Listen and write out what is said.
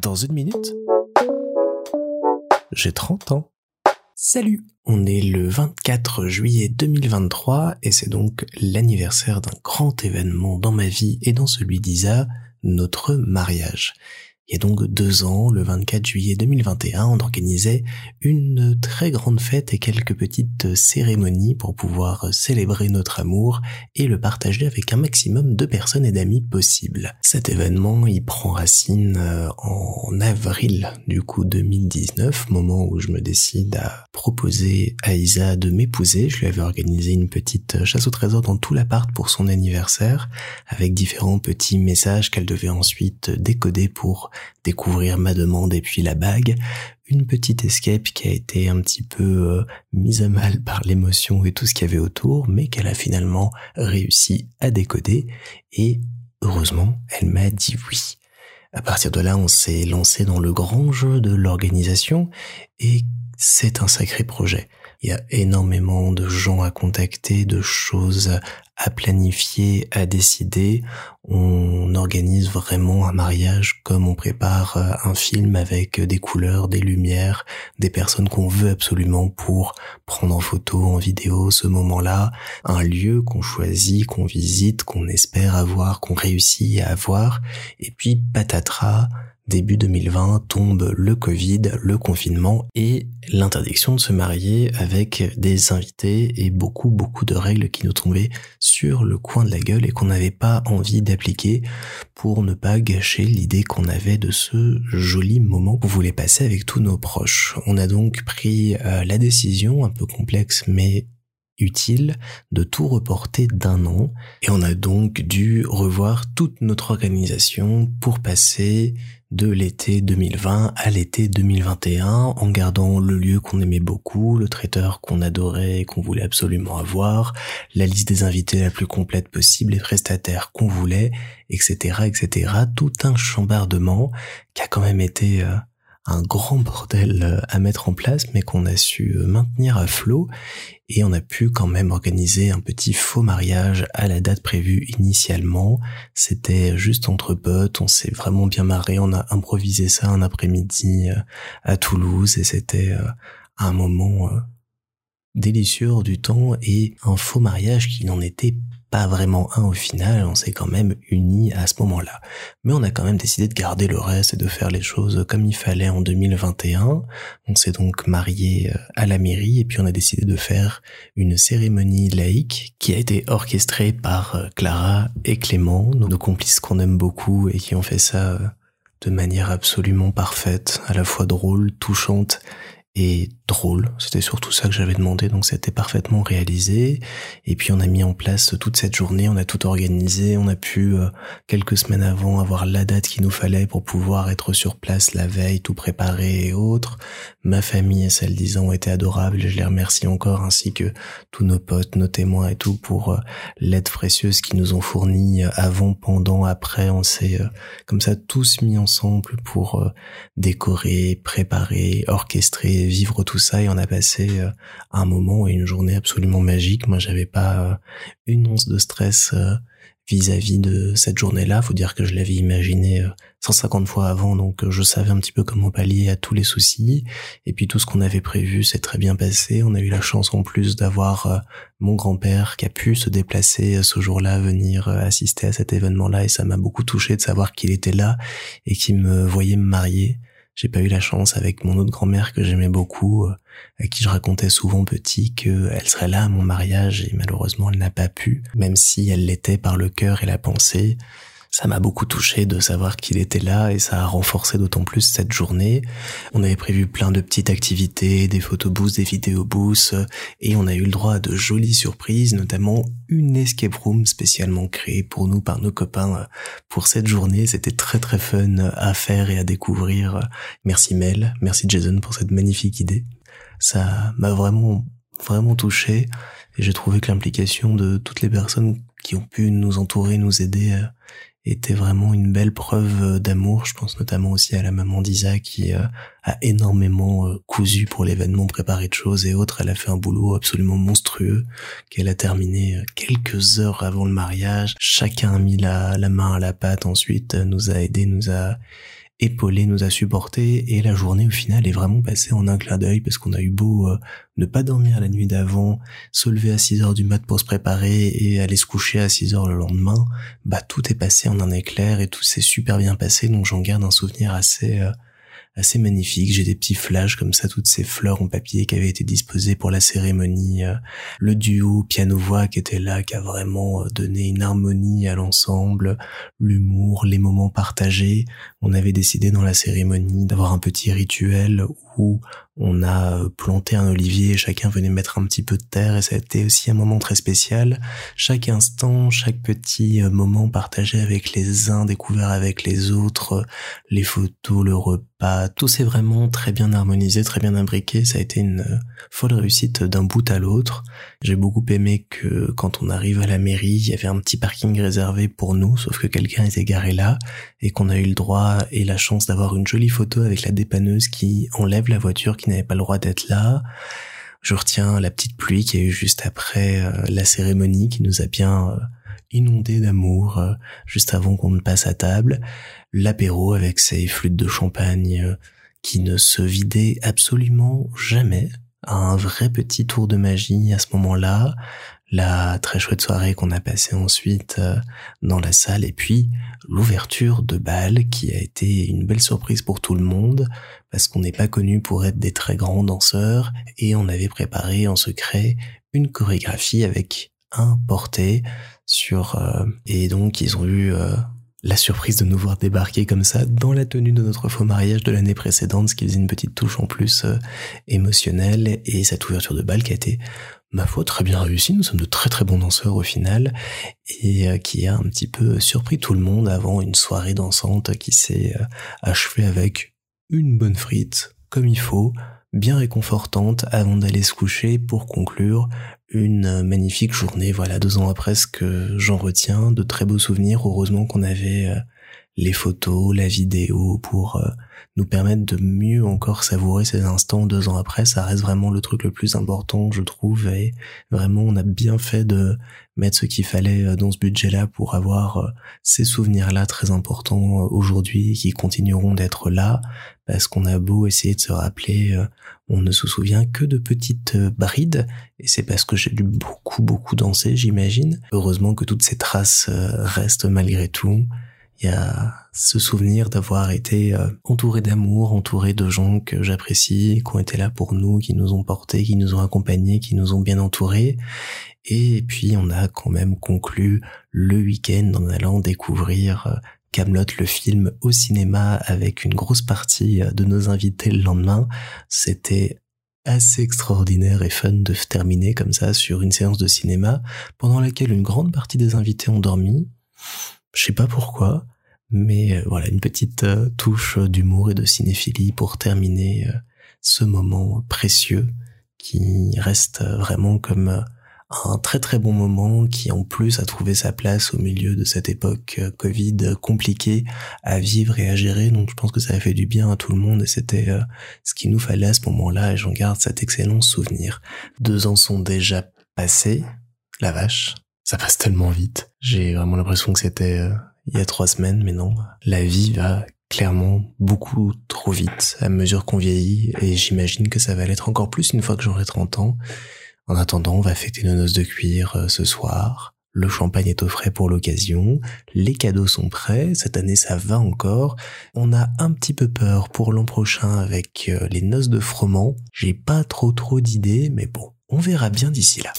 Dans une minute, j'ai 30 ans. Salut On est le 24 juillet 2023 et c'est donc l'anniversaire d'un grand événement dans ma vie et dans celui d'Isa, notre mariage. Il y a donc deux ans, le 24 juillet 2021, on organisait une très grande fête et quelques petites cérémonies pour pouvoir célébrer notre amour et le partager avec un maximum de personnes et d'amis possibles. Cet événement, il prend racine euh, en avril du coup 2019, moment où je me décide à proposer à Isa de m'épouser. Je lui avais organisé une petite chasse au trésor dans tout l'appart pour son anniversaire, avec différents petits messages qu'elle devait ensuite décoder pour découvrir ma demande et puis la bague, une petite escape qui a été un petit peu euh, mise à mal par l'émotion et tout ce qu'il y avait autour, mais qu'elle a finalement réussi à décoder et heureusement, elle m'a dit oui. À partir de là, on s'est lancé dans le grand jeu de l'organisation et c'est un sacré projet. Il y a énormément de gens à contacter, de choses à planifier, à décider. On organise vraiment un mariage comme on prépare euh, un film avec des couleurs, des lumières, des personnes qu'on veut absolument pour prendre en photo, en vidéo ce moment-là, un lieu qu'on choisit, qu'on visite, qu'on espère avoir, qu'on réussit à avoir, et puis patatras, début 2020 tombe le Covid, le confinement et l'interdiction de se marier avec des invités et beaucoup beaucoup de règles qui nous tombaient sur le coin de la gueule et qu'on n'avait pas envie d'appliquer pour ne pas gâcher l'idée qu'on avait de ce joli moment qu'on voulait passer avec tous nos proches. On a donc pris euh, la décision un peu complexe mais utile de tout reporter d'un an et on a donc dû revoir toute notre organisation pour passer de l'été 2020 à l'été 2021 en gardant le lieu qu'on aimait beaucoup, le traiteur qu'on adorait et qu'on voulait absolument avoir, la liste des invités la plus complète possible, les prestataires qu'on voulait, etc., etc. Tout un chambardement qui a quand même été euh, un grand bordel euh, à mettre en place, mais qu'on a su euh, maintenir à flot, et on a pu quand même organiser un petit faux mariage à la date prévue initialement. C'était juste entre potes, on s'est vraiment bien marré, on a improvisé ça un après-midi euh, à Toulouse, et c'était un moment délicieux du temps et un faux mariage qui n'en était pas vraiment un au final, on s'est quand même unis à ce moment-là. Mais on a quand même décidé de garder le reste et de faire les choses comme il fallait en 2021. On s'est donc marié euh, à la mairie et puis on a décidé de faire une cérémonie laïque qui a été orchestrée par euh, Clara et Clément, nos complices qu'on aime beaucoup et qui ont fait ça euh, de manière absolument parfaite, à la fois drôle, touchante et drôle. C'était surtout ça que j'avais demandé, donc c'était parfaitement réalisé. Et puis on a mis en place toute cette journée, on a tout organisé, on a pu euh, quelques semaines avant avoir la date qu'il nous fallait pour pouvoir être sur place la veille, tout préparé et autres. Ma famille et celle d'Isa ont été adorables, je les remercie encore, ainsi que tous nos potes, nos témoins et tout pour euh, l'aide précieuse qu'ils nous ont fournie euh, avant, pendant, après. On s'est comme ça tous mis ensemble pour décorer, préparer, orchestrer, vivre tout ça et on a passé euh, un moment et une journée absolument magique. Moi, j'avais pas euh, une once de stress euh, vis-à-vis de cette journée-là. Faut dire que je l'avais imaginé 150 fois avant, donc je savais un petit peu comment pallier à tous les soucis. Et puis tout ce qu'on avait prévu s'est très bien passé. On a eu la chance en plus d'avoir mon grand-père qui a pu se déplacer ce jour-là, venir assister à cet événement-là, et ça m'a beaucoup touché de savoir qu'il était là et qu'il me voyait me marier. J'ai pas eu la chance avec mon autre grand-mère que j'aimais beaucoup, euh, à qui je racontais souvent petit qu'elle serait là à mon mariage et malheureusement elle n'a pas pu, même si elle l'était par le cœur et la pensée ça m'a beaucoup touché de savoir qu'il était là et ça a renforcé d'autant plus cette journée. On avait prévu plein de petites activités, des photobooths, des vidéobooths et on a eu le droit à de jolies surprises, notamment une escape room spécialement créée pour nous par nos copains pour cette journée. C'était très très fun à faire et à découvrir. Merci Mel, merci Jason pour cette magnifique idée. Ça m'a vraiment vraiment touché et j'ai trouvé que l'implication de toutes les personnes qui ont pu nous entourer, nous aider était vraiment une belle preuve euh, d'amour. Je pense notamment aussi à la maman d'Isa qui euh, a énormément euh, cousu pour l'événement, préparé de choses et autres. Elle a fait un boulot absolument monstrueux qu'elle a terminé quelques heures avant le mariage. Chacun a mis la, la main à la pâte ensuite, nous a aidé, nous a épaulé, nous a supporté et la journée au final est vraiment passée en un clin d'œil parce qu'on a eu beau euh, ne pas dormir la nuit d'avant, se lever à 6 heures du mat pour se préparer et aller se coucher à 6 heures le lendemain, bah tout est passé en un éclair et tout s'est super bien passé. Donc j'en garde un souvenir assez euh, assez magnifique. J'ai des petits flashs comme ça, toutes ces fleurs en papier qui avaient été disposées pour la cérémonie, euh, le duo piano-voix qui était là, qui a vraiment euh, donné une harmonie à l'ensemble, l'humour, les moments partagés. On avait décidé dans la cérémonie d'avoir un petit rituel où on a euh, planté un olivier chacun venait mettre un petit peu de terre et ça a été aussi un moment très spécial. Chaque instant, chaque petit euh, moment partagé avec les uns, découvert avec les autres, les photos, le repas, tout s'est vraiment très bien harmonisé, très bien imbriqué. Ça a été une euh, folle réussite d'un bout à l'autre. J'ai beaucoup aimé que quand on arrive à la mairie, il y avait un petit parking réservé pour nous, sauf que quelqu'un était garé là et qu'on a eu le droit et la chance d'avoir une jolie photo avec la dépanneuse qui enlève la voiture n'avait pas le droit d'être là. Je retiens la petite pluie qui a eu juste après euh, la cérémonie qui nous a bien euh, inondé d'amour euh, juste avant qu'on ne passe à table. L'apéro avec ses flûtes de champagne qui ne se vidaient absolument jamais. Un vrai petit tour de magie à ce moment-là la très chouette soirée qu'on a passée ensuite euh, dans la salle et puis l'ouverture de bal qui a été une belle surprise pour tout le monde parce qu'on n'est pas connu pour être des très grands danseurs et on avait préparé en secret une chorégraphie avec un porté sur euh, et donc ils ont eu euh, la surprise de nous voir débarquer comme ça dans la tenue de notre faux mariage de l'année précédente, ce qui faisait une petite touche en plus émotionnelle et cette ouverture de bal qui a été ma foi, très bien réussi. Nous sommes de très très bons danseurs au final et euh, qui a un petit peu surpris tout le monde avant une soirée dansante qui s'est euh, achevée avec une bonne frite, comme il faut, bien réconfortante avant d'aller se coucher pour conclure une magnifique journée. Voilà, deux ans après ce que j'en retiens, de très beaux souvenirs. Heureusement qu'on avait euh, les photos, la vidéo pour nous permettre de mieux encore savourer ces instants deux ans après. Ça reste vraiment le truc le plus important, je trouve, et vraiment on a bien fait de mettre ce qu'il fallait euh, dans ce budget-là pour avoir euh, ces souvenirs-là très importants euh, aujourd'hui qui continueront d'être là parce qu'on a beau essayer de se rappeler, on ne se souvient que de petites brides et c'est parce que j'ai dû beaucoup beaucoup danser, j'imagine. Heureusement que toutes ces traces restent malgré tout il y a ce souvenir d'avoir été euh, entouré d'amour, entouré de gens que j'apprécie, qui ont été là pour nous, qui nous ont portés, qui nous ont accompagnés, qui nous ont bien entourés. Et puis on a quand même conclu le week-end en allant découvrir euh, Camelot le film au cinéma avec une grosse partie euh, de nos invités le lendemain. C'était assez extraordinaire et fun de terminer comme ça sur une séance de cinéma pendant laquelle une grande partie des invités ont dormi je sais pas pourquoi, mais euh, voilà, une petite euh, touche d'humour et de cinéphilie pour terminer euh, ce moment précieux qui reste vraiment comme un très très bon moment qui en plus a trouvé sa place au milieu de cette époque Covid compliquée à vivre et à gérer. Donc je pense que ça a fait du bien à tout le monde et c'était ce qu'il nous fallait à ce moment-là et j'en garde cet excellent souvenir. Deux ans sont déjà passés, la vache ça passe tellement vite. J'ai vraiment l'impression que c'était euh, il y a trois semaines, mais non. La vie va clairement beaucoup trop vite à mesure qu'on vieillit et j'imagine que ça va l'être encore plus une fois que j'aurai 30 ans. En attendant, on va fêter nos noces de cuir euh, ce soir. Le champagne est au frais pour l'occasion, les cadeaux sont prêts, cette année ça va encore. On a un petit peu peur pour l'an prochain avec euh, les noces de froment. J'ai pas trop trop d'idées, mais bon, on verra bien d'ici là.